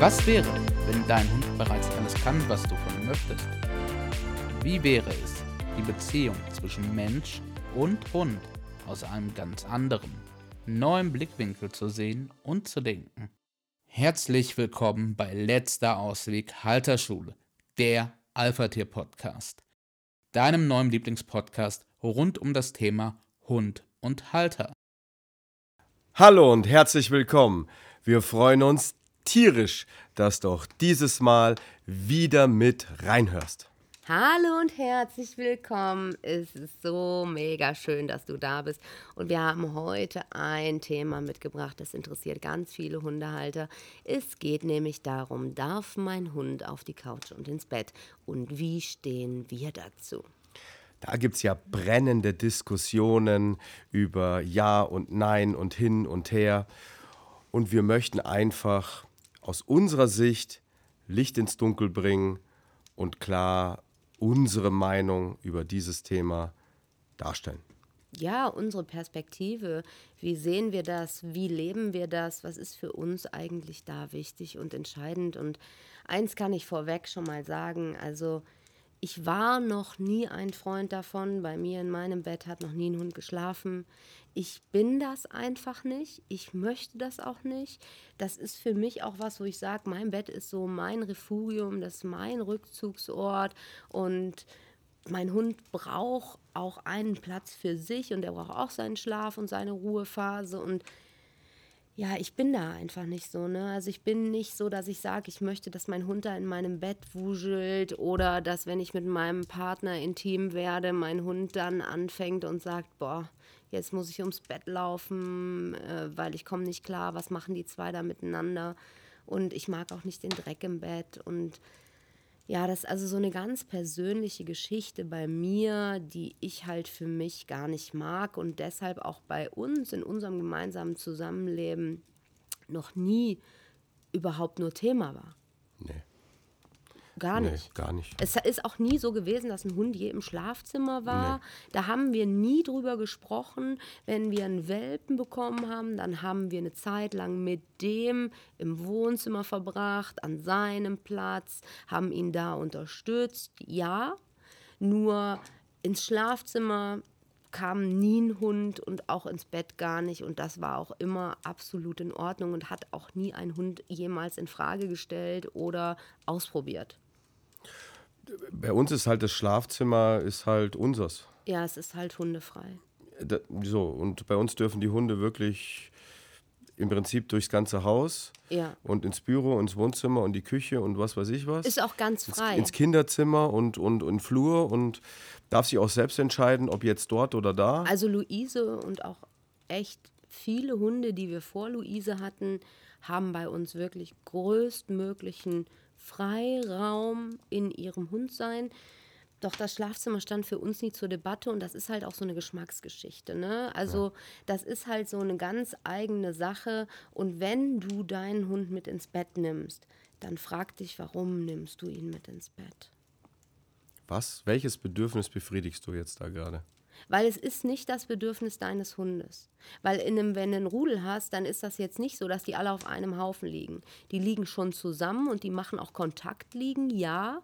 Was wäre, wenn dein Hund bereits alles kann, was du von ihm möchtest? Wie wäre es, die Beziehung zwischen Mensch und Hund aus einem ganz anderen, neuen Blickwinkel zu sehen und zu denken? Herzlich willkommen bei Letzter Ausweg Halterschule, der Alpha-Tier-Podcast, deinem neuen Lieblingspodcast rund um das Thema Hund und Halter. Hallo und herzlich willkommen. Wir freuen uns tierisch, dass du auch dieses Mal wieder mit reinhörst. Hallo und herzlich willkommen. Es ist so mega schön, dass du da bist. Und wir haben heute ein Thema mitgebracht, das interessiert ganz viele Hundehalter. Es geht nämlich darum, darf mein Hund auf die Couch und ins Bett? Und wie stehen wir dazu? Da gibt es ja brennende Diskussionen über Ja und Nein und hin und her. Und wir möchten einfach aus unserer Sicht Licht ins Dunkel bringen und klar unsere Meinung über dieses Thema darstellen. Ja, unsere Perspektive. Wie sehen wir das? Wie leben wir das? Was ist für uns eigentlich da wichtig und entscheidend? Und eins kann ich vorweg schon mal sagen, also ich war noch nie ein Freund davon. Bei mir in meinem Bett hat noch nie ein Hund geschlafen. Ich bin das einfach nicht. Ich möchte das auch nicht. Das ist für mich auch was, wo ich sage, mein Bett ist so mein Refugium, das ist mein Rückzugsort und mein Hund braucht auch einen Platz für sich und er braucht auch seinen Schlaf und seine Ruhephase und ja, ich bin da einfach nicht so, ne? Also ich bin nicht so, dass ich sage, ich möchte, dass mein Hund da in meinem Bett wuschelt oder dass, wenn ich mit meinem Partner intim werde, mein Hund dann anfängt und sagt, boah, jetzt muss ich ums Bett laufen, äh, weil ich komme nicht klar, was machen die zwei da miteinander? Und ich mag auch nicht den Dreck im Bett und ja, das ist also so eine ganz persönliche Geschichte bei mir, die ich halt für mich gar nicht mag und deshalb auch bei uns in unserem gemeinsamen Zusammenleben noch nie überhaupt nur Thema war. Nee. Gar Nee, nicht. gar nicht. Es ist auch nie so gewesen, dass ein Hund je im Schlafzimmer war. Nee. Da haben wir nie drüber gesprochen. Wenn wir einen Welpen bekommen haben, dann haben wir eine Zeit lang mit dem im Wohnzimmer verbracht, an seinem Platz, haben ihn da unterstützt. Ja, nur ins Schlafzimmer kam nie ein Hund und auch ins Bett gar nicht. Und das war auch immer absolut in Ordnung und hat auch nie ein Hund jemals in Frage gestellt oder ausprobiert. Bei uns ist halt das Schlafzimmer ist halt unseres. Ja, es ist halt hundefrei. Da, so, und bei uns dürfen die Hunde wirklich im Prinzip durchs ganze Haus Ja. und ins Büro, ins Wohnzimmer und die Küche und was weiß ich was. Ist auch ganz ins, frei. ins Kinderzimmer und, und, und Flur und darf sich auch selbst entscheiden, ob jetzt dort oder da. Also Luise und auch echt viele Hunde, die wir vor Luise hatten, haben bei uns wirklich größtmöglichen Freiraum in ihrem Hundsein. Doch das Schlafzimmer stand für uns nie zur Debatte und das ist halt auch so eine Geschmacksgeschichte. Ne? Also das ist halt so eine ganz eigene Sache. Und wenn du deinen Hund mit ins Bett nimmst, dann frag dich, warum nimmst du ihn mit ins Bett? Was? Welches Bedürfnis befriedigst du jetzt da gerade? Weil es ist nicht das Bedürfnis deines Hundes. Weil in einem, wenn du einen Rudel hast, dann ist das jetzt nicht so, dass die alle auf einem Haufen liegen. Die liegen schon zusammen und die machen auch Kontakt liegen, ja.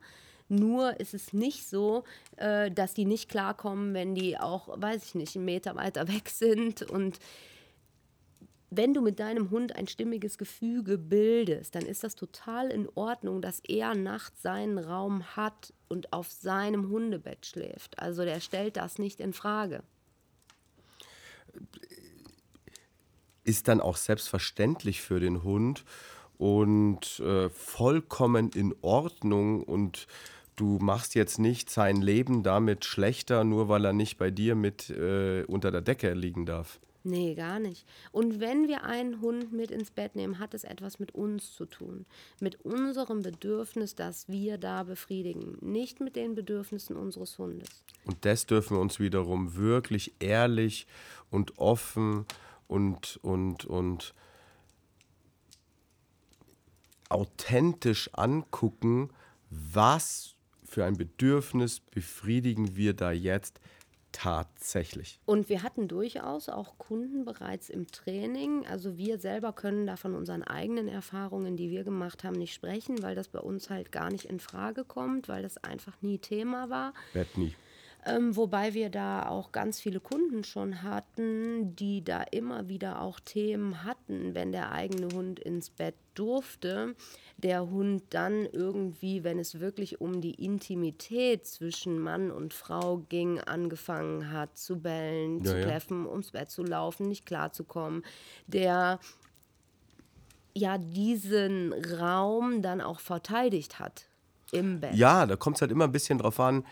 Nur ist es nicht so, äh, dass die nicht klarkommen, wenn die auch, weiß ich nicht, einen Meter weiter weg sind. Und wenn du mit deinem Hund ein stimmiges Gefüge bildest, dann ist das total in Ordnung, dass er nachts seinen Raum hat und auf seinem Hundebett schläft. Also der stellt das nicht in Frage. Ist dann auch selbstverständlich für den Hund und äh, vollkommen in Ordnung und du machst jetzt nicht sein Leben damit schlechter, nur weil er nicht bei dir mit äh, unter der Decke liegen darf. Nee, gar nicht. Und wenn wir einen Hund mit ins Bett nehmen, hat es etwas mit uns zu tun. Mit unserem Bedürfnis, das wir da befriedigen. Nicht mit den Bedürfnissen unseres Hundes. Und das dürfen wir uns wiederum wirklich ehrlich und offen und, und, und authentisch angucken, was für ein Bedürfnis befriedigen wir da jetzt Tatsächlich. Und wir hatten durchaus auch Kunden bereits im Training. Also wir selber können da von unseren eigenen Erfahrungen, die wir gemacht haben, nicht sprechen, weil das bei uns halt gar nicht in Frage kommt, weil das einfach nie Thema war. Werd nie. Ähm, wobei wir da auch ganz viele Kunden schon hatten, die da immer wieder auch Themen hatten, wenn der eigene Hund ins Bett durfte. Der Hund dann irgendwie, wenn es wirklich um die Intimität zwischen Mann und Frau ging, angefangen hat zu bellen, Ja, zu ja. kläffen, ums Bett zu laufen, nicht klarzukommen. Der ja diesen Raum dann auch verteidigt hat im Bett. Ja, da kommt es halt immer ein bisschen drauf an,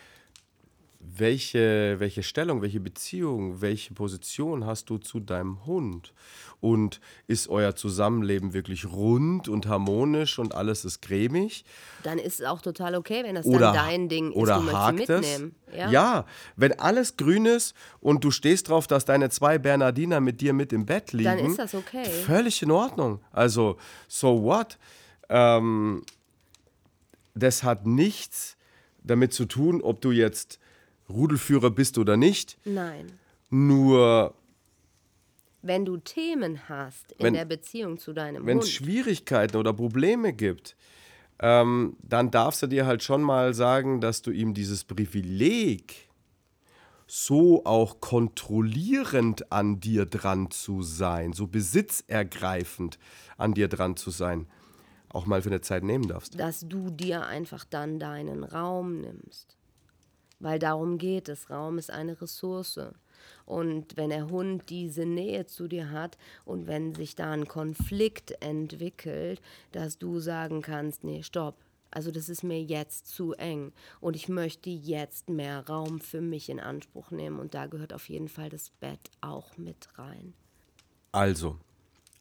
welche, welche Stellung, welche Beziehung, welche Position hast du zu deinem Hund? Und ist euer Zusammenleben wirklich rund und harmonisch und alles ist cremig? Dann ist es auch total okay, wenn das Oder, dann dein Ding ist, oder du hakt es? mitnehmen. Ja. wenn alles grün ist und du stehst drauf, dass deine zwei Bernardiner mit dir mit im Bett liegen, Dann ist das okay. Völlig in Ordnung. Also, so what? Ähm, das hat nichts damit zu tun, ob du jetzt Rudelführer bist oder nicht. Nein. Nur Wenn du Themen hast in Wenn- der Beziehung zu deinem wenn es Hund, Schwierigkeiten oder Probleme gibt, ähm, dann darfst du dir halt schon mal sagen, dass du ihm dieses Privileg, so auch kontrollierend an dir dran zu sein, so besitzergreifend an dir dran zu sein, auch mal für eine Zeit nehmen darfst. dass du dir einfach dann deinen Raum nimmst. Weil darum geht es. Raum ist eine Ressource. Und wenn der Hund diese Nähe zu dir hat und wenn sich da ein Konflikt entwickelt, dass du sagen kannst, nee, stopp. Also das ist mir jetzt zu eng und ich möchte jetzt mehr Raum für mich in Anspruch nehmen und da gehört auf jeden Fall das Bett auch mit rein. Also,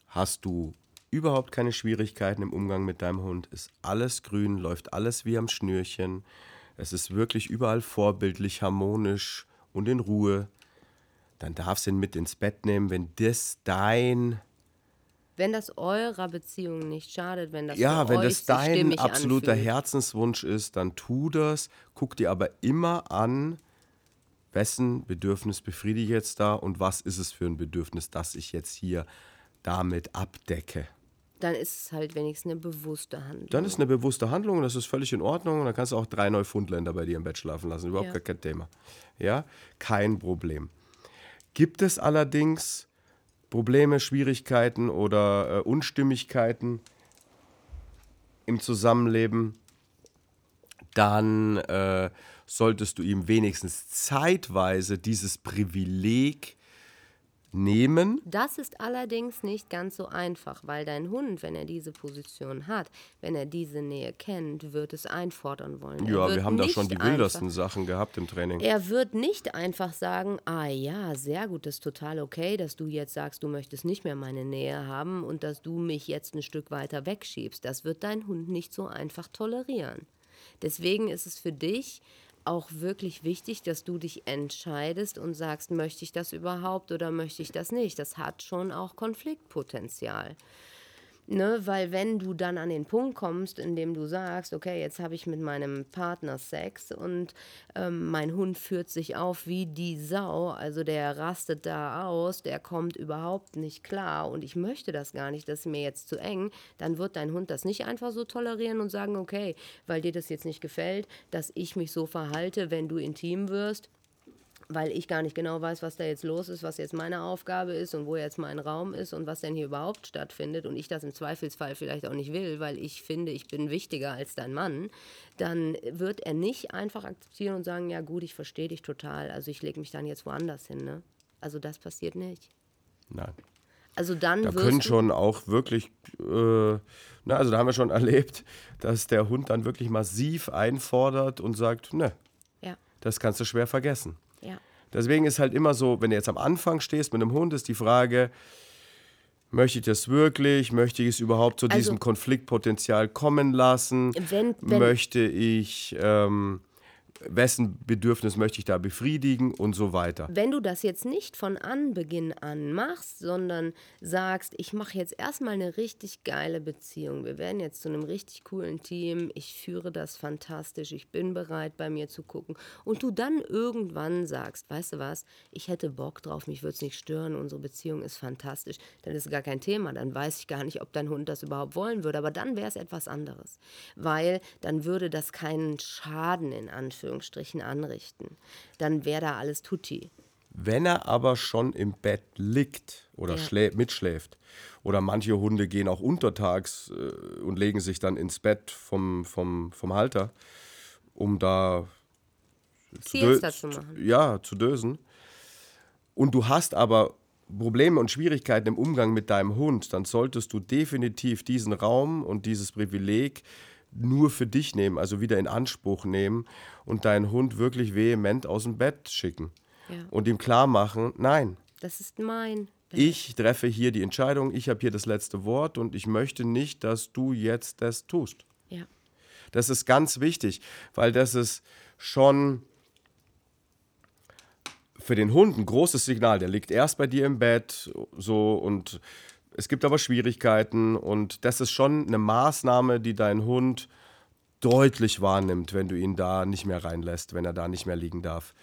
hast du überhaupt keine Schwierigkeiten im Umgang mit deinem Hund? Ist alles grün, läuft alles wie am Schnürchen. Es ist wirklich überall vorbildlich, harmonisch und in Ruhe. Dann darfst du ihn mit ins Bett nehmen, wenn das dein, Wenn das eurer Beziehung nicht schadet, wenn das ja, wenn das dein absoluter anfühlt. Herzenswunsch ist, dann tu das. Guck dir aber immer an, wessen Bedürfnis befriedige ich jetzt da und was ist es für ein Bedürfnis, das ich jetzt hier damit abdecke. Dann ist es halt wenigstens eine bewusste Handlung. Dann ist eine bewusste Handlung, das ist völlig in Ordnung. Und dann kannst du auch drei Neufundländer bei dir im Bett schlafen lassen. Überhaupt Ja. gar kein Thema. Ja, kein Problem. Gibt es allerdings Probleme, Schwierigkeiten oder äh, Unstimmigkeiten im Zusammenleben, dann äh, solltest du ihm wenigstens zeitweise dieses Privileg nehmen. Das ist allerdings nicht ganz so einfach, weil dein Hund, wenn er diese Position hat, wenn er diese Nähe kennt, wird es einfordern wollen. Er Ja, wir haben da schon die wildesten Sachen gehabt im Training. Einfach, er wird nicht einfach sagen, ah ja, sehr gut, das ist total okay, dass du jetzt sagst, du möchtest nicht mehr meine Nähe haben und dass du mich jetzt ein Stück weiter wegschiebst. Das wird dein Hund nicht so einfach tolerieren. Deswegen ist es für dich auch wirklich wichtig, dass du dich entscheidest und sagst, möchte ich das überhaupt oder möchte ich das nicht. Das hat schon auch Konfliktpotenzial. Ne, weil wenn du dann an den Punkt kommst, in dem du sagst, okay, jetzt habe ich mit meinem Partner Sex und ähm, mein Hund führt sich auf wie die Sau, also der rastet da aus, der kommt überhaupt nicht klar und ich möchte das gar nicht, das ist mir jetzt zu eng, dann wird dein Hund das nicht einfach so tolerieren und sagen, okay, weil dir das jetzt nicht gefällt, dass ich mich so verhalte, wenn du intim wirst, weil ich gar nicht genau weiß, was da jetzt los ist, was jetzt meine Aufgabe ist und wo jetzt mein Raum ist und was denn hier überhaupt stattfindet und ich das im Zweifelsfall vielleicht auch nicht will, weil ich finde, ich bin wichtiger als dein Mann, dann wird er nicht einfach akzeptieren und sagen, ja gut, ich verstehe dich total, also ich lege mich dann jetzt woanders hin. Ne? Also das passiert nicht. Nein. Also dann Da können schon auch wirklich, äh, na, also da haben wir schon erlebt, dass der Hund dann wirklich massiv einfordert und sagt, ne, ja, das kannst du schwer vergessen. Deswegen ist halt immer so, wenn du jetzt am Anfang stehst mit einem Hund, ist die Frage, möchte ich das wirklich? Möchte ich es überhaupt zu Also- diesem Konfliktpotenzial kommen lassen? Wenn- wenn- möchte ich ähm, wessen Bedürfnis möchte ich da befriedigen und so weiter. Wenn du das jetzt nicht von Anbeginn an machst, sondern sagst, ich mache jetzt erstmal eine richtig geile Beziehung, wir werden jetzt zu einem richtig coolen Team, ich führe das fantastisch, ich bin bereit bei mir zu gucken. Und du dann irgendwann sagst, weißt du was, ich hätte Bock drauf, mich würde es nicht stören, unsere Beziehung ist fantastisch, dann ist gar kein Thema, dann weiß ich gar nicht, ob dein Hund das überhaupt wollen würde, aber dann wäre es etwas anderes, weil dann würde das keinen Schaden in Anführungsstrichen anrichten. Dann wäre da alles tutti. Wenn er aber schon im Bett liegt oder Ja. mitschläft, oder manche Hunde gehen auch untertags äh, und legen sich dann ins Bett vom, vom, vom Halter, um da zu zu machen. Ja, zu dösen. Und du hast aber Probleme und Schwierigkeiten im Umgang mit deinem Hund, dann solltest du definitiv diesen Raum und dieses Privileg nur für dich nehmen, also wieder in Anspruch nehmen und deinen Hund wirklich vehement aus dem Bett schicken Ja. und ihm klar machen, nein, Das ist mein. ich treffe hier die Entscheidung, ich habe hier das letzte Wort und ich möchte nicht, dass du jetzt das tust. Ja. Das ist ganz wichtig, weil das ist schon für den Hund ein großes Signal. Der liegt erst bei dir im Bett so und es gibt aber Schwierigkeiten und das ist schon eine Maßnahme, die dein Hund deutlich wahrnimmt, wenn du ihn da nicht mehr reinlässt, wenn er da nicht mehr liegen darf,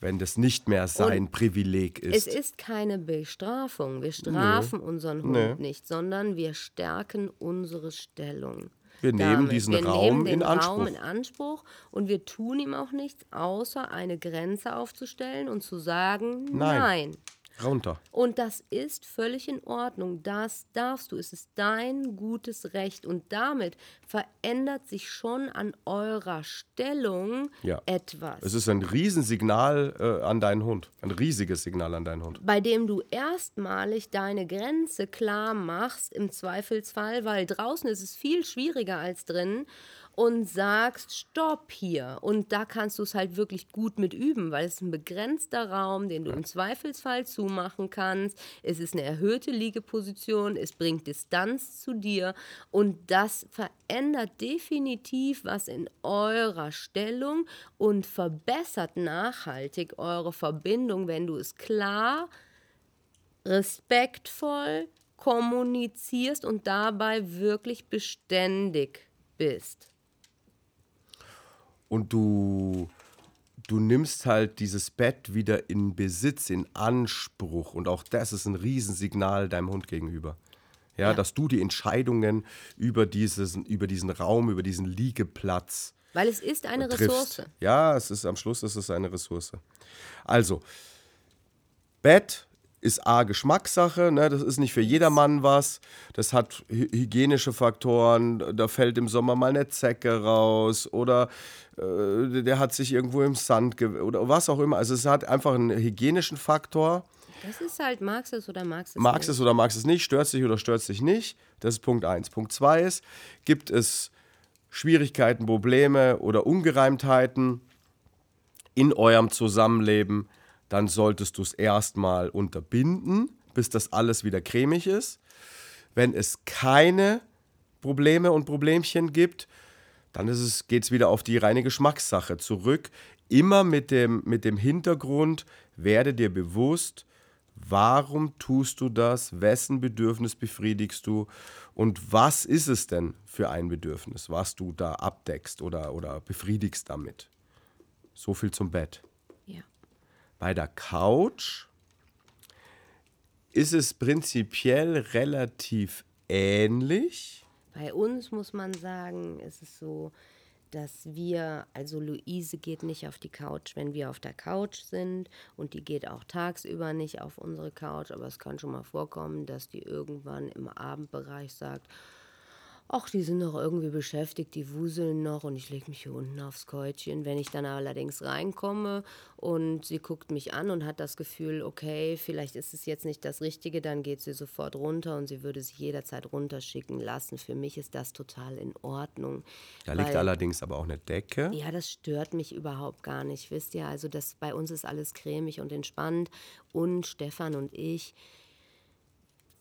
wenn das nicht mehr sein Privileg ist. Es ist keine Bestrafung. Wir strafen unseren Hund Nee. nicht, sondern wir stärken unsere Stellung. Wir nehmen diesen wir Raum nehmen in Anspruch. Raum in Anspruch und wir tun ihm auch nichts, außer eine Grenze aufzustellen und zu sagen, Nein. nein. Runter. Und das ist völlig in Ordnung. Das darfst du. Es ist dein gutes Recht. Und damit verändert sich schon an eurer Stellung Ja. etwas. Es ist ein Riesensignal äh, an deinen Hund. Ein riesiges Signal an deinen Hund. bei dem du erstmalig deine Grenze klar machst, im Zweifelsfall, weil draußen ist es viel schwieriger als drin, und sagst, stopp hier. Und da kannst du es halt wirklich gut mit üben, weil es ein begrenzter Raum, den du im Zweifelsfall zumachen kannst. Es ist eine erhöhte Liegeposition, es bringt Distanz zu dir und das verändert definitiv was in eurer Stellung und verbessert nachhaltig eure Verbindung, wenn du es klar respektvoll kommunizierst und dabei wirklich beständig bist. Und du, du nimmst halt dieses Bett wieder in Besitz, in Anspruch. Und auch das ist ein Riesensignal deinem Hund gegenüber. Ja, Ja. dass du die Entscheidungen über, dieses, über diesen Raum, über diesen Liegeplatz Weil es ist eine triffst. Ressource. Ja, es ist am Schluss ist es eine Ressource. Also, Bett ist A, Geschmackssache, ne? das ist nicht für jedermann was. Das hat hy- hygienische Faktoren, da fällt im Sommer mal eine Zecke raus oder äh, der hat sich irgendwo im Sand oder was auch immer. Also es hat einfach einen hygienischen Faktor. Das ist halt, magst es oder magst es Magst nicht. es oder magst es nicht, stört es dich oder stört es dich nicht. Das ist Punkt 1. Punkt 2 ist, gibt es Schwierigkeiten, Probleme oder Ungereimtheiten in eurem Zusammenleben, dann solltest du es erstmal unterbinden, bis das alles wieder cremig ist. Wenn es keine Probleme und Problemchen gibt, dann geht es wieder auf die reine Geschmackssache zurück. Immer mit dem, mit dem Hintergrund, werde dir bewusst, warum tust du das, wessen Bedürfnis befriedigst du und was ist es denn für ein Bedürfnis, was du da abdeckst oder, oder befriedigst damit. So viel zum Bett. Bei der Couch ist es prinzipiell relativ ähnlich. Bei uns muss man sagen, ist es so, dass wir, also Luise geht nicht auf die Couch, wenn wir auf der Couch sind und die geht auch tagsüber nicht auf unsere Couch, aber es kann schon mal vorkommen, dass die irgendwann im Abendbereich sagt, ach, die sind noch irgendwie beschäftigt, die wuseln noch und ich lege mich hier unten aufs Käutchen. Wenn ich dann allerdings reinkomme und sie guckt mich an und hat das Gefühl, okay, vielleicht ist es jetzt nicht das Richtige, dann geht sie sofort runter und sie würde sich jederzeit runterschicken lassen. Für mich ist das total in Ordnung. Da liegt allerdings aber auch eine Decke. ja, das stört mich überhaupt gar nicht, wisst ihr. Also das, bei uns ist alles cremig und entspannt. Und Stefan und ich,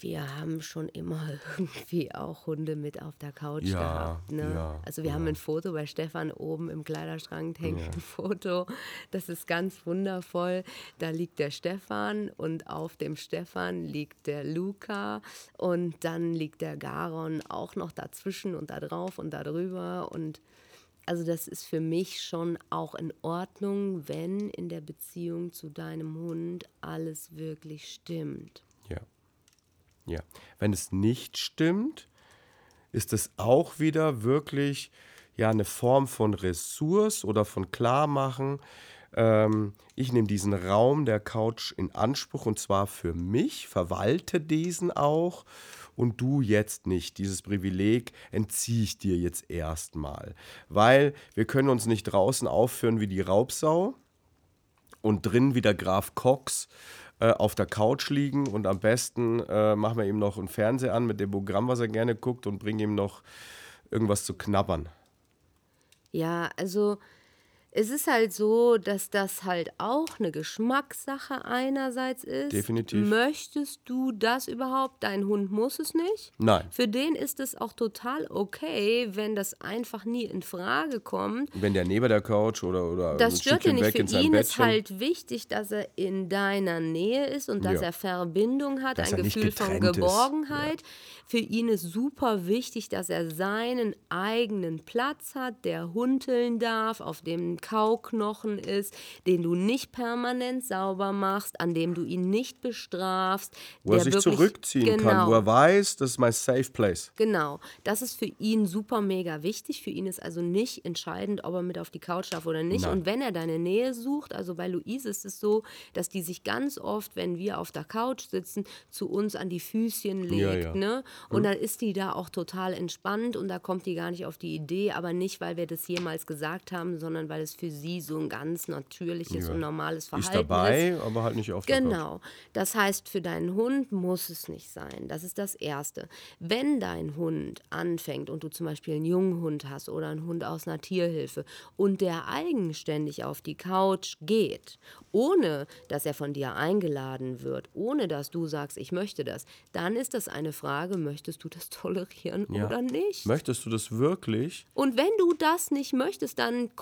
wir haben schon immer irgendwie auch Hunde mit auf der Couch Ja, gehabt. Ne? ja, also wir haben ein Foto bei Stefan oben im Kleiderschrank hängt ein Foto. Das ist ganz wundervoll. Da liegt der Stefan und auf dem Stefan liegt der Luca und dann liegt der Garon auch noch dazwischen und da drauf und da drüber und also das ist für mich schon auch in Ordnung, wenn in der Beziehung zu deinem Hund alles wirklich stimmt. Ja. Wenn es nicht stimmt, ist es auch wieder wirklich ja eine Form von Ressource oder von Klarmachen. Ähm, ich nehme diesen Raum der Couch in Anspruch und zwar für mich, verwalte diesen auch und du jetzt nicht. Dieses Privileg entziehe ich dir jetzt erstmal. Weil wir können uns nicht draußen aufführen wie die Raubsau und drin wie der Graf Cox äh, auf der Couch liegen und am besten äh, machen wir ihm noch einen Fernseher an mit dem Programm, was er gerne guckt und bringen ihm noch irgendwas zu knabbern. Ja, also es ist halt so, dass das halt auch eine Geschmackssache einerseits ist. Definitiv. Möchtest du das überhaupt? Dein Hund muss es nicht. Nein. Für den ist es auch total okay, wenn das einfach nie in Frage kommt. Wenn der neben der Couch oder, oder Das stört ihn nicht. Für ihn ist halt wichtig, dass er in deiner Nähe ist und dass Ja. er Verbindung hat, Dass ein Gefühl von. Geborgenheit. Für ihn ist super wichtig, dass er seinen eigenen Platz hat, der hunteln darf, auf dem Kauknochen ist, den du nicht permanent sauber machst, an dem du ihn nicht bestrafst. wo er sich wirklich- zurückziehen kann, genau. wo er weiß, das ist mein Safe Place. Genau, das ist für ihn super mega wichtig. Für ihn ist also nicht entscheidend, ob er mit auf die Couch darf oder nicht. Nein. Und wenn er deine Nähe sucht, also bei Luise ist es so, dass die sich ganz oft, wenn wir auf der Couch sitzen, zu uns an die Füßchen legt. Ja, ja. Ne? Und dann ist die da auch total entspannt und da kommt die gar nicht auf die Idee, aber nicht, weil wir das jemals gesagt haben, sondern weil es für sie so ein ganz natürliches und normales Verhalten Ist dabei, aber halt nicht auf. Genau. Das heißt, für deinen Hund muss es nicht sein. Das ist das Erste. Wenn dein Hund anfängt und du zum Beispiel einen jungen Hund hast oder einen Hund aus einer Tierhilfe und der eigenständig auf die Couch geht, ohne dass er von dir eingeladen wird, ohne dass du sagst, ich möchte das, dann ist das eine Frage, möchtest du das tolerieren Ja. oder nicht? Möchtest du das wirklich? Und wenn du das nicht möchtest, dann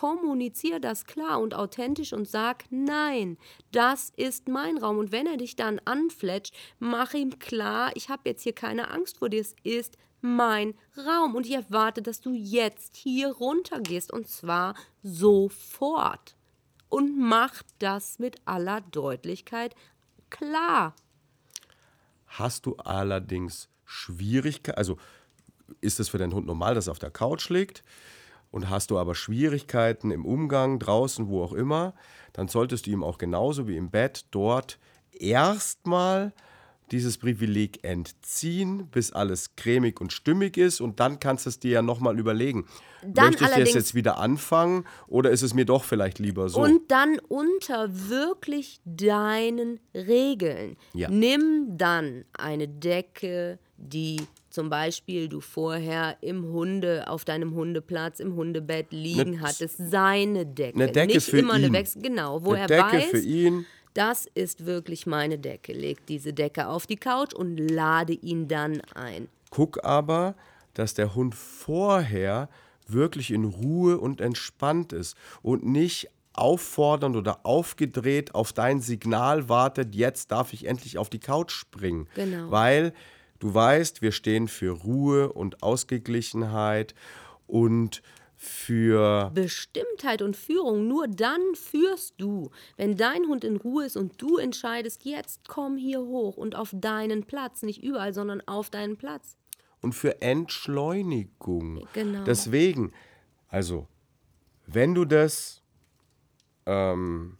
kommunizier das klar und authentisch und sag, nein, das ist mein Raum. Und wenn er dich dann anfletscht, mach ihm klar, ich habe jetzt hier keine Angst vor dir, es ist mein Raum. Und ich erwarte, dass du jetzt hier runtergehst und zwar sofort. Und mach das mit aller Deutlichkeit klar. Hast du allerdings Schwierigkeiten, also ist es für deinen Hund normal, dass er auf der Couch liegt und hast du aber Schwierigkeiten im Umgang, draußen, wo auch immer, dann solltest du ihm auch genauso wie im Bett dort erstmal dieses Privileg entziehen, bis alles cremig und stimmig ist und dann kannst du es dir ja nochmal überlegen. Dann Möchte ich das jetzt wieder anfangen oder ist es mir doch vielleicht lieber so? Und dann unter wirklich deinen Regeln. Ja. Nimm dann eine Decke, die zum Beispiel du vorher im Hunde, auf deinem Hundeplatz, im Hundebett liegen Ne- hattest. Seine Decke. Eine Decke Nicht für immer eine ihn. Wechsel. Genau, wo Eine er Decke weiß, für ihn. das ist wirklich meine Decke. Leg diese Decke auf die Couch und lade ihn dann ein. Guck aber, dass der Hund vorher wirklich in Ruhe und entspannt ist und nicht auffordernd oder aufgedreht auf dein Signal wartet, jetzt darf ich endlich auf die Couch springen. Genau. Weil du weißt, wir stehen für Ruhe und Ausgeglichenheit und für Bestimmtheit und Führung, nur dann führst du. Wenn dein Hund in Ruhe ist und du entscheidest, jetzt komm hier hoch und auf deinen Platz, nicht überall, sondern auf deinen Platz. und für Entschleunigung. Genau. Deswegen, also, wenn du das ähm,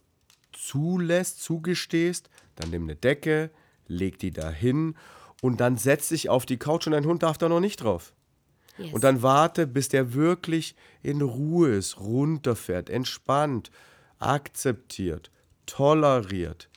zulässt, zugestehst, dann nimm eine Decke, leg die da hin und dann setz dich auf die Couch und dein Hund darf da noch nicht drauf. Yes. Und dann warte, bis der wirklich in Ruhe ist, runterfährt, entspannt, akzeptiert, toleriert.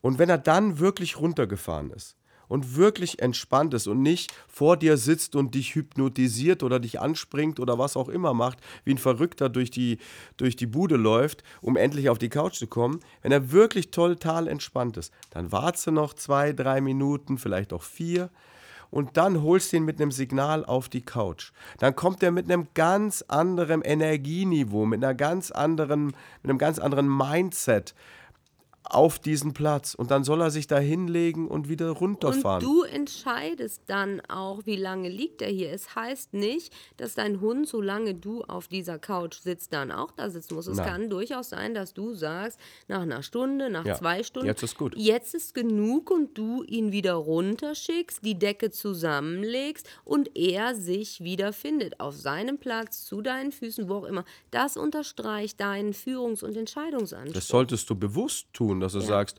Und wenn er dann wirklich runtergefahren ist und wirklich entspannt ist und nicht vor dir sitzt und dich hypnotisiert oder dich anspringt oder was auch immer macht, wie ein Verrückter durch die, durch die Bude läuft, um endlich auf die Couch zu kommen, wenn er wirklich total entspannt ist, dann warte noch zwei, drei Minuten, vielleicht auch vier und dann holst du ihn mit einem Signal auf die Couch. Dann kommt er mit einem ganz anderen Energieniveau, mit einer ganz anderen, mit einem ganz anderen Mindset auf diesen Platz und dann soll er sich da hinlegen und wieder runterfahren. Und du entscheidest dann auch, wie lange liegt er hier. Es heißt nicht, dass dein Hund, solange du auf dieser Couch sitzt, dann auch da sitzen muss. Es Nein. kann durchaus sein, dass du sagst, nach einer Stunde, nach ja, zwei Stunden, jetzt ist gut. Jetzt ist genug und du ihn wieder runterschickst, die Decke zusammenlegst und er sich wieder findet auf seinem Platz, zu deinen Füßen, wo auch immer. Das unterstreicht deinen Führungs- und Entscheidungsanspruch. Das solltest du bewusst tun dass du ja. sagst,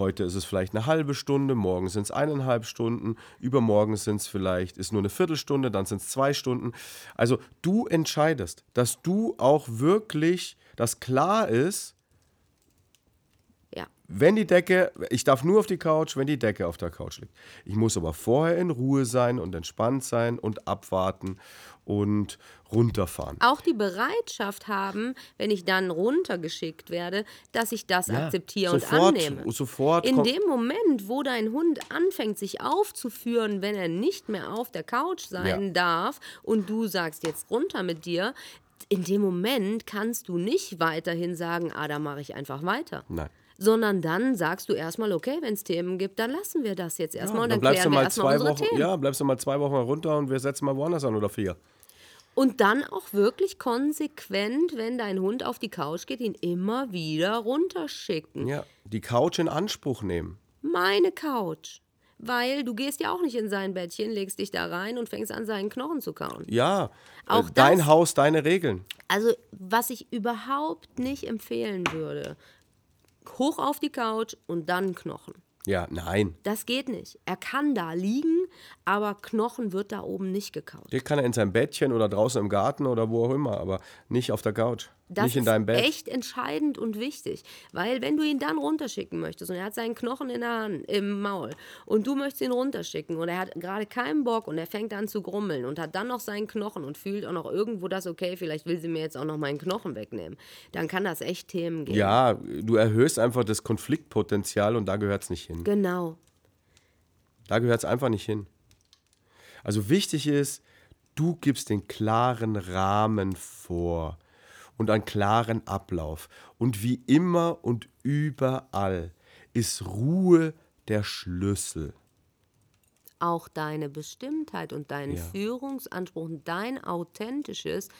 heute ist es vielleicht eine halbe Stunde, morgen sind es eineinhalb Stunden, übermorgen sind es vielleicht, ist nur eine Viertelstunde, dann sind es zwei Stunden. Also du entscheidest, dass du auch wirklich, dass klar ist, ja. wenn die Decke, ich darf nur auf die Couch, wenn die Decke auf der Couch liegt. Ich muss aber vorher in Ruhe sein und entspannt sein und abwarten und runterfahren. Auch die Bereitschaft haben, wenn ich dann runtergeschickt werde, dass ich das ja, akzeptiere sofort, und annehme. Sofort In dem Moment, wo dein Hund anfängt, sich aufzuführen, wenn er nicht mehr auf der Couch sein ja. darf und du sagst jetzt runter mit dir, in dem Moment kannst du nicht weiterhin sagen, ah, da mache ich einfach weiter. Nein sondern dann sagst du erstmal, okay, wenn es Themen gibt, dann lassen wir das jetzt erstmal ja, und dann, dann bleibst klären du mal wir erstmal zwei Wochen, Themen. Ja, bleibst du mal zwei Wochen runter und wir setzen mal woanders an oder vier. Und dann auch wirklich konsequent, wenn dein Hund auf die Couch geht, ihn immer wieder runterschicken. Ja, die Couch in Anspruch nehmen. Meine Couch. Weil du gehst ja auch nicht in sein Bettchen, legst dich da rein und fängst an, seinen Knochen zu kauen. Ja, auch äh, dein das, Haus, deine Regeln. Also, was ich überhaupt nicht empfehlen würde, hoch auf die Couch und dann Knochen. Ja, nein. Das geht nicht. Er kann da liegen, aber Knochen wird da oben nicht gekaut. Den kann er in seinem Bettchen oder draußen im Garten oder wo auch immer, aber nicht auf der Couch. Das nicht in deinem Bett. ist echt entscheidend und wichtig, weil wenn du ihn dann runterschicken möchtest und er hat seinen Knochen in der Hand, im Maul und du möchtest ihn runterschicken und er hat gerade keinen Bock und er fängt an zu grummeln und hat dann noch seinen Knochen und fühlt auch noch irgendwo das, okay, vielleicht will sie mir jetzt auch noch meinen Knochen wegnehmen, dann kann das echt Themen geben. Ja, du erhöhst einfach das Konfliktpotenzial und da gehört es nicht hin. Genau. Da gehört es einfach nicht hin. Also wichtig ist, du gibst den klaren Rahmen vor und einen klaren Ablauf. Und wie immer und überall ist Ruhe der Schlüssel. Auch deine Bestimmtheit und dein ja. Führungsanspruch und dein authentisches,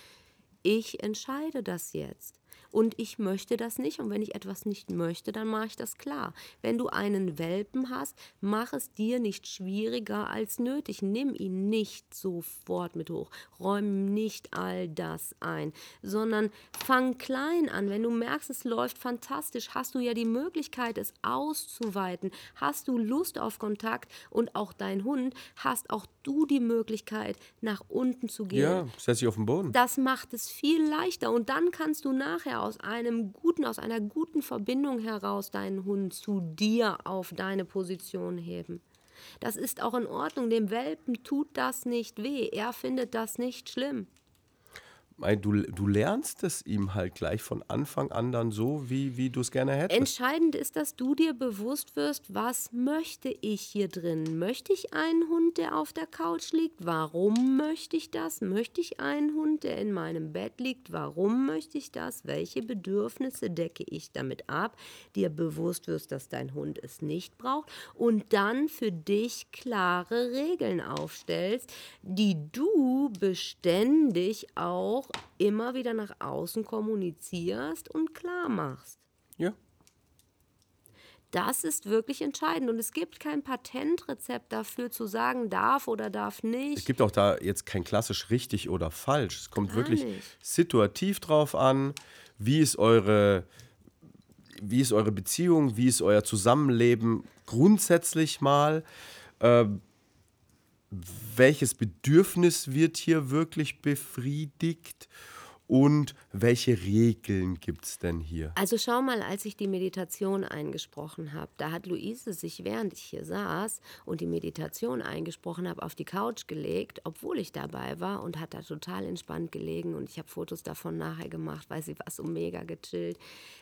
ich entscheide das jetzt und ich möchte das nicht. Und wenn ich etwas nicht möchte, dann mache ich das klar. Wenn du einen Welpen hast, mach es dir nicht schwieriger als nötig. Nimm ihn nicht sofort mit hoch. Räum nicht all das ein, sondern fang klein an. Wenn du merkst, es läuft fantastisch, hast du ja die Möglichkeit, es auszuweiten. Hast du Lust auf Kontakt und auch dein Hund, hast auch du die Möglichkeit, nach unten zu gehen. Ja, setz dich auf den Boden. Das macht es viel leichter und dann kannst du nachher aus einem guten, aus einer guten Verbindung heraus deinen Hund zu dir auf deine Position heben. Das ist auch in Ordnung. Dem Welpen tut das nicht weh. Er findet das nicht schlimm du, du lernst es ihm halt gleich von Anfang an dann so, wie, wie du es gerne hättest. Entscheidend ist, dass du dir bewusst wirst, was möchte ich hier drin? Möchte ich einen Hund, der auf der Couch liegt? Warum möchte ich das? Möchte ich einen Hund, der in meinem Bett liegt? Warum möchte ich das? Welche Bedürfnisse decke ich damit ab? Dir bewusst wirst, dass dein Hund es nicht braucht und dann für dich klare Regeln aufstellst, die du beständig auch immer wieder nach außen kommunizierst und klar machst. Ja. Das ist wirklich entscheidend und es gibt kein Patentrezept dafür zu sagen, darf oder darf nicht. Es gibt auch da jetzt kein klassisch richtig oder falsch. Es kommt Gar wirklich nicht. situativ drauf an, wie ist eure wie ist eure Beziehung, wie ist euer Zusammenleben grundsätzlich mal. Äh, welches Bedürfnis wird hier wirklich befriedigt Und welche Regeln gibt es denn hier? Also schau mal, als ich die Meditation eingesprochen habe, da hat Luise sich, während ich hier saß und die Meditation eingesprochen habe, auf die Couch gelegt, obwohl ich dabei war und hat da total entspannt gelegen und ich habe Fotos davon nachher gemacht, weil sie war so mega gechillt.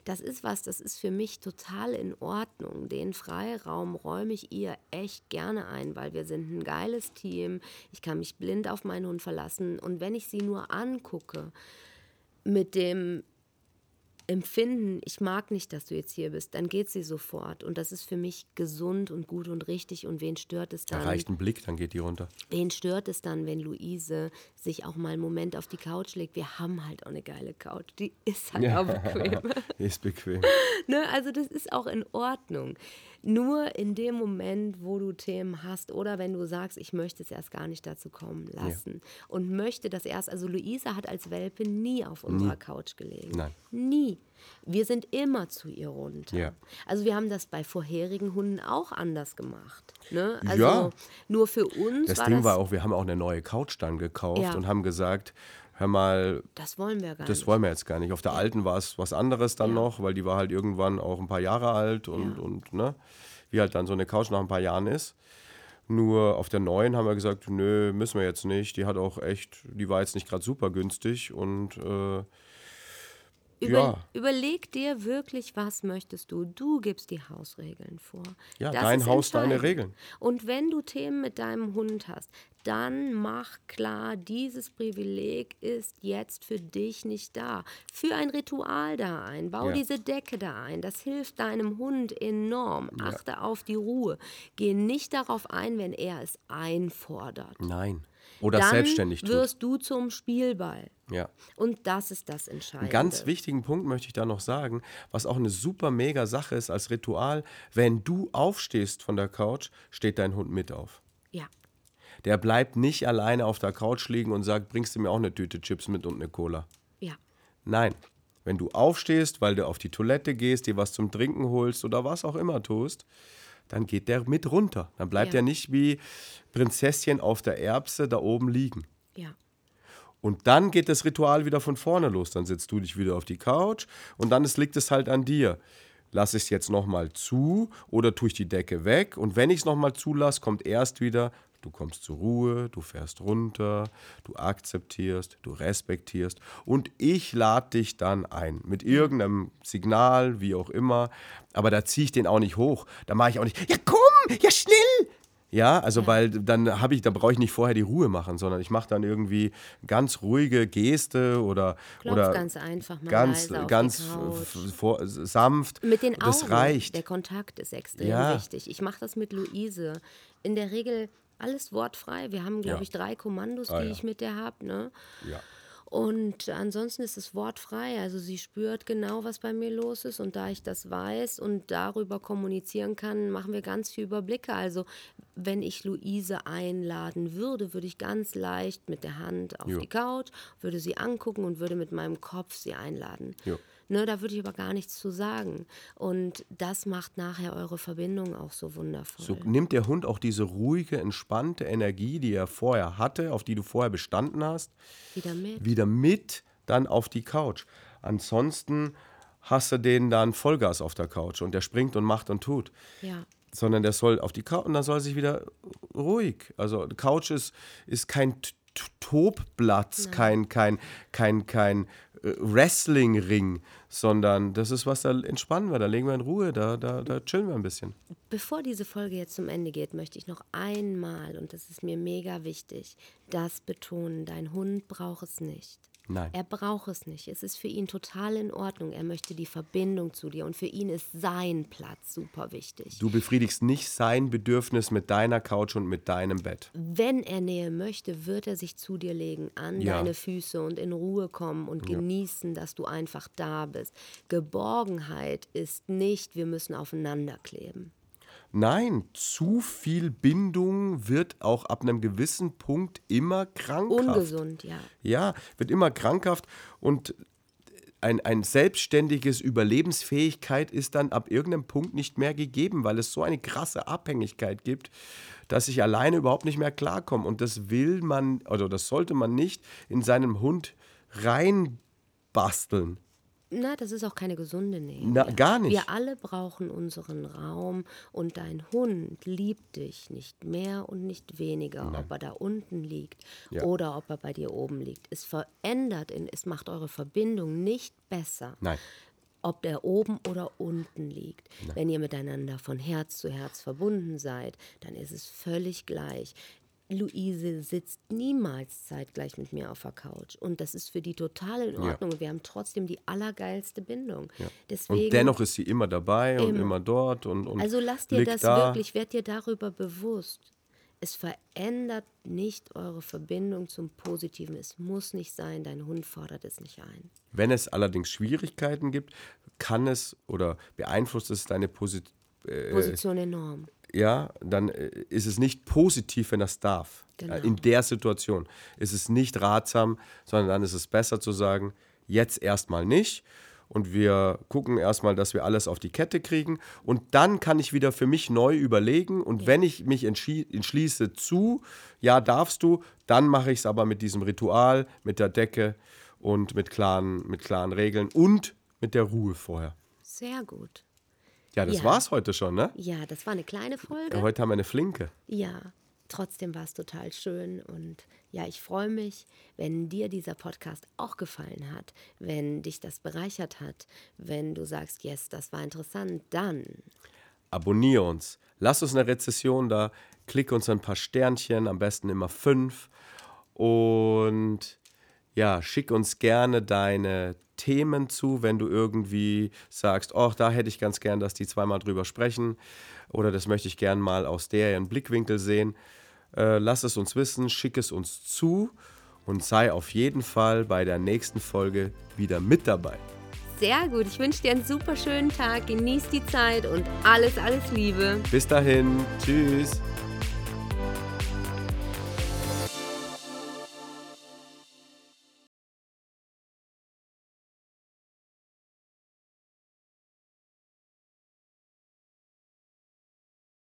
Das ist was, das ist für mich total in Ordnung. Den Freiraum räume ich ihr echt gerne ein, weil wir sind ein geiles Team. Ich kann mich blind auf meinen Hund verlassen und wenn ich sie nur angucke, mit dem Empfinden, ich mag nicht, dass du jetzt hier bist, dann geht sie sofort. Und das ist für mich gesund und gut und richtig. Und wen stört es dann? Da reicht ein Blick, dann geht die runter. Wen stört es dann, wenn Luise sich auch mal einen Moment auf die Couch legt? Wir haben halt auch eine geile Couch. Die ist halt ja. auch bequem. ist bequem. ne? Also das ist auch in Ordnung. Nur in dem Moment, wo du Themen hast oder wenn du sagst, ich möchte es erst gar nicht dazu kommen lassen ja. und möchte das erst, also Luisa hat als Welpe nie auf unserer nie. Couch gelegen. Nein. Nie. Wir sind immer zu ihr runter. Ja. Also wir haben das bei vorherigen Hunden auch anders gemacht. Ne? Also ja. nur für uns. Das war Ding das, war auch, wir haben auch eine neue Couch dann gekauft Ja. und haben gesagt, hör mal, Das wollen wir gar das nicht. wollen wir jetzt gar nicht. Auf der alten war es was anderes dann Ja. noch, weil die war halt irgendwann auch ein paar Jahre alt und, Ja. und ne, wie halt dann so eine Couch nach ein paar Jahren ist. Nur auf der neuen haben wir gesagt, nö, müssen wir jetzt nicht. Die hat auch echt, die war jetzt nicht gerade super günstig und äh, Über, ja. Überleg dir wirklich, was möchtest du. Du gibst die Hausregeln vor. ja, Das dein Haus, deine. Regeln. Und wenn du Themen mit deinem Hund hast, dann mach klar, dieses Privileg ist jetzt für dich nicht da. Für ein Ritual da ein. Bau Ja. diese Decke da ein. Das hilft deinem Hund enorm. Achte auf die Ruhe. Geh nicht darauf ein, wenn er es einfordert. Nein. Oder dann selbstständig tut. wirst du zum Spielball. Ja. Und das ist das Entscheidende. Einen ganz wichtigen Punkt möchte ich da noch sagen, was auch eine super mega Sache ist als Ritual. Wenn du aufstehst von der Couch, steht dein Hund mit auf. Ja. Der bleibt nicht alleine auf der Couch liegen und sagt, bringst du mir auch eine Tüte Chips mit und eine Cola. Ja. Nein. Wenn du aufstehst, weil du auf die Toilette gehst, dir was zum Trinken holst oder was auch immer tust, dann geht der mit runter. Dann bleibt Ja. er nicht wie Prinzesschen auf der Erbse da oben liegen. Ja. Und dann geht das Ritual wieder von vorne los. Dann setzt du dich wieder auf die Couch und dann ist, liegt es halt an dir. Lass ich es jetzt nochmal zu oder tue ich die Decke weg? Und wenn ich es nochmal zulasse, kommt erst wieder, du kommst zur Ruhe, du fährst runter, du akzeptierst, du respektierst und ich lade dich dann ein mit irgendeinem Signal, wie auch immer. Aber da ziehe ich den auch nicht hoch. Da mache ich auch nicht, ja komm, ja schnell. Ja, also weil dann habe ich, da brauche ich nicht vorher die Ruhe machen, sondern ich mache dann irgendwie ganz ruhige Geste oder Klopf oder ganz einfach mal ganz ganz vor, sanft. Mit den Augen. Das reicht. Der Kontakt ist extrem Ja. wichtig. Ich mache das mit Luise. In der Regel alles wortfrei. Wir haben, glaube Ja. ich, drei Kommandos, Ah, die ja. ich mit der habe. Ne? Ja. Und ansonsten ist es wortfrei. Also sie spürt genau, was bei mir los ist. Und da ich das weiß und darüber kommunizieren kann, machen wir ganz viel Überblicke. Also wenn ich Luise einladen würde, würde ich ganz leicht mit der Hand auf Jo. die Couch, würde sie angucken und würde mit meinem Kopf sie einladen. Jo. Ne, da würde ich aber gar nichts zu sagen. Und das macht nachher eure Verbindung auch so wundervoll. So nimmt der Hund auch diese ruhige, entspannte Energie, die er vorher hatte, auf die du vorher bestanden hast, Wieder mit. wieder mit dann auf die Couch. Ansonsten hast du den dann Vollgas auf der Couch und der springt und macht und tut. Ja. sondern der soll auf die Couch und dann soll er sich wieder ruhig. Also Couch ist, ist kein T- T- Tobplatz, kein, kein, kein, kein äh, Wrestling-Ring, sondern das ist was, da entspannen wir, da legen wir in Ruhe, da, da, da chillen wir ein bisschen. Bevor diese Folge jetzt zum Ende geht, möchte ich noch einmal, und das ist mir mega wichtig, das betonen. Dein Hund braucht es nicht. Nein. Er braucht es nicht. Es ist für ihn total in Ordnung. Er möchte die Verbindung zu dir und für ihn ist sein Platz super wichtig. Du befriedigst nicht sein Bedürfnis mit deiner Couch und mit deinem Bett. Wenn er Nähe möchte, wird er sich zu dir legen, an Ja. deine Füße und in Ruhe kommen und genießen, dass du einfach da bist. Geborgenheit ist nicht, wir müssen aufeinander kleben. Nein, zu viel Bindung wird auch ab einem gewissen Punkt immer krankhaft. Ungesund, ja. Ja, wird immer krankhaft und ein, ein selbstständiges Überlebensfähigkeit ist dann ab irgendeinem Punkt nicht mehr gegeben, weil es so eine krasse Abhängigkeit gibt, dass ich alleine überhaupt nicht mehr klarkomme. Und das will man, oder das sollte man nicht in seinem Hund basteln. Na, das ist auch keine gesunde Nähe. Na, gar nicht. Wir alle brauchen unseren Raum und dein Hund liebt dich nicht mehr und nicht weniger, ob er da unten liegt Ja. oder ob er bei dir oben liegt. Es verändert, es macht eure Verbindung nicht besser. Nein. ob der oben oder unten liegt. Wenn ihr miteinander von Herz zu Herz verbunden seid, dann ist es völlig gleich. Luise sitzt niemals zeitgleich mit mir auf der Couch. Und das ist für die total in Ja. Ordnung. Und wir haben trotzdem die allergeilste Bindung. Deswegen, Und dennoch ist sie immer dabei und Immer. immer dort und, und also lass dir liegt das da. wirklich, werd dir darüber bewusst. Es verändert nicht eure Verbindung zum Positiven. Es muss nicht sein, dein Hund fordert es nicht ein. Wenn es allerdings Schwierigkeiten gibt, kann es oder beeinflusst es deine Position. Position enorm. Ja, dann äh, ist es nicht positiv, wenn das darf. Genau. In der Situation ist es nicht ratsam, sondern dann ist es besser zu sagen, jetzt erstmal nicht. Und wir gucken erstmal, dass wir alles auf die Kette kriegen. Und dann kann ich wieder für mich neu überlegen. Und wenn ich mich entschließe zu, ja, darfst du, dann mache ich es aber mit diesem Ritual, mit der Decke und mit klaren, mit klaren Regeln und mit der Ruhe vorher. Sehr gut. Ja, das Ja. war's heute schon, ne? Ja, das war eine kleine Folge. Ja, heute haben wir eine Flinke. Ja, trotzdem war es total schön und ja, ich freue mich, wenn dir dieser Podcast auch gefallen hat, wenn dich das bereichert hat, wenn du sagst, yes, das war interessant, dann abonniere uns. Lass uns eine Rezession da, klick uns ein paar Sternchen, am besten immer fünf. Und ja, schick uns gerne deine Themen zu, wenn du irgendwie sagst, oh, da hätte ich ganz gern, dass die zweimal drüber sprechen oder das möchte ich gern mal aus deren Blickwinkel sehen. Äh, lass es uns wissen, schick es uns zu und sei auf jeden Fall bei der nächsten Folge wieder mit dabei. sehr gut. Ich wünsche dir einen super schönen Tag, genieß die Zeit und alles, alles Liebe. Bis dahin, tschüss.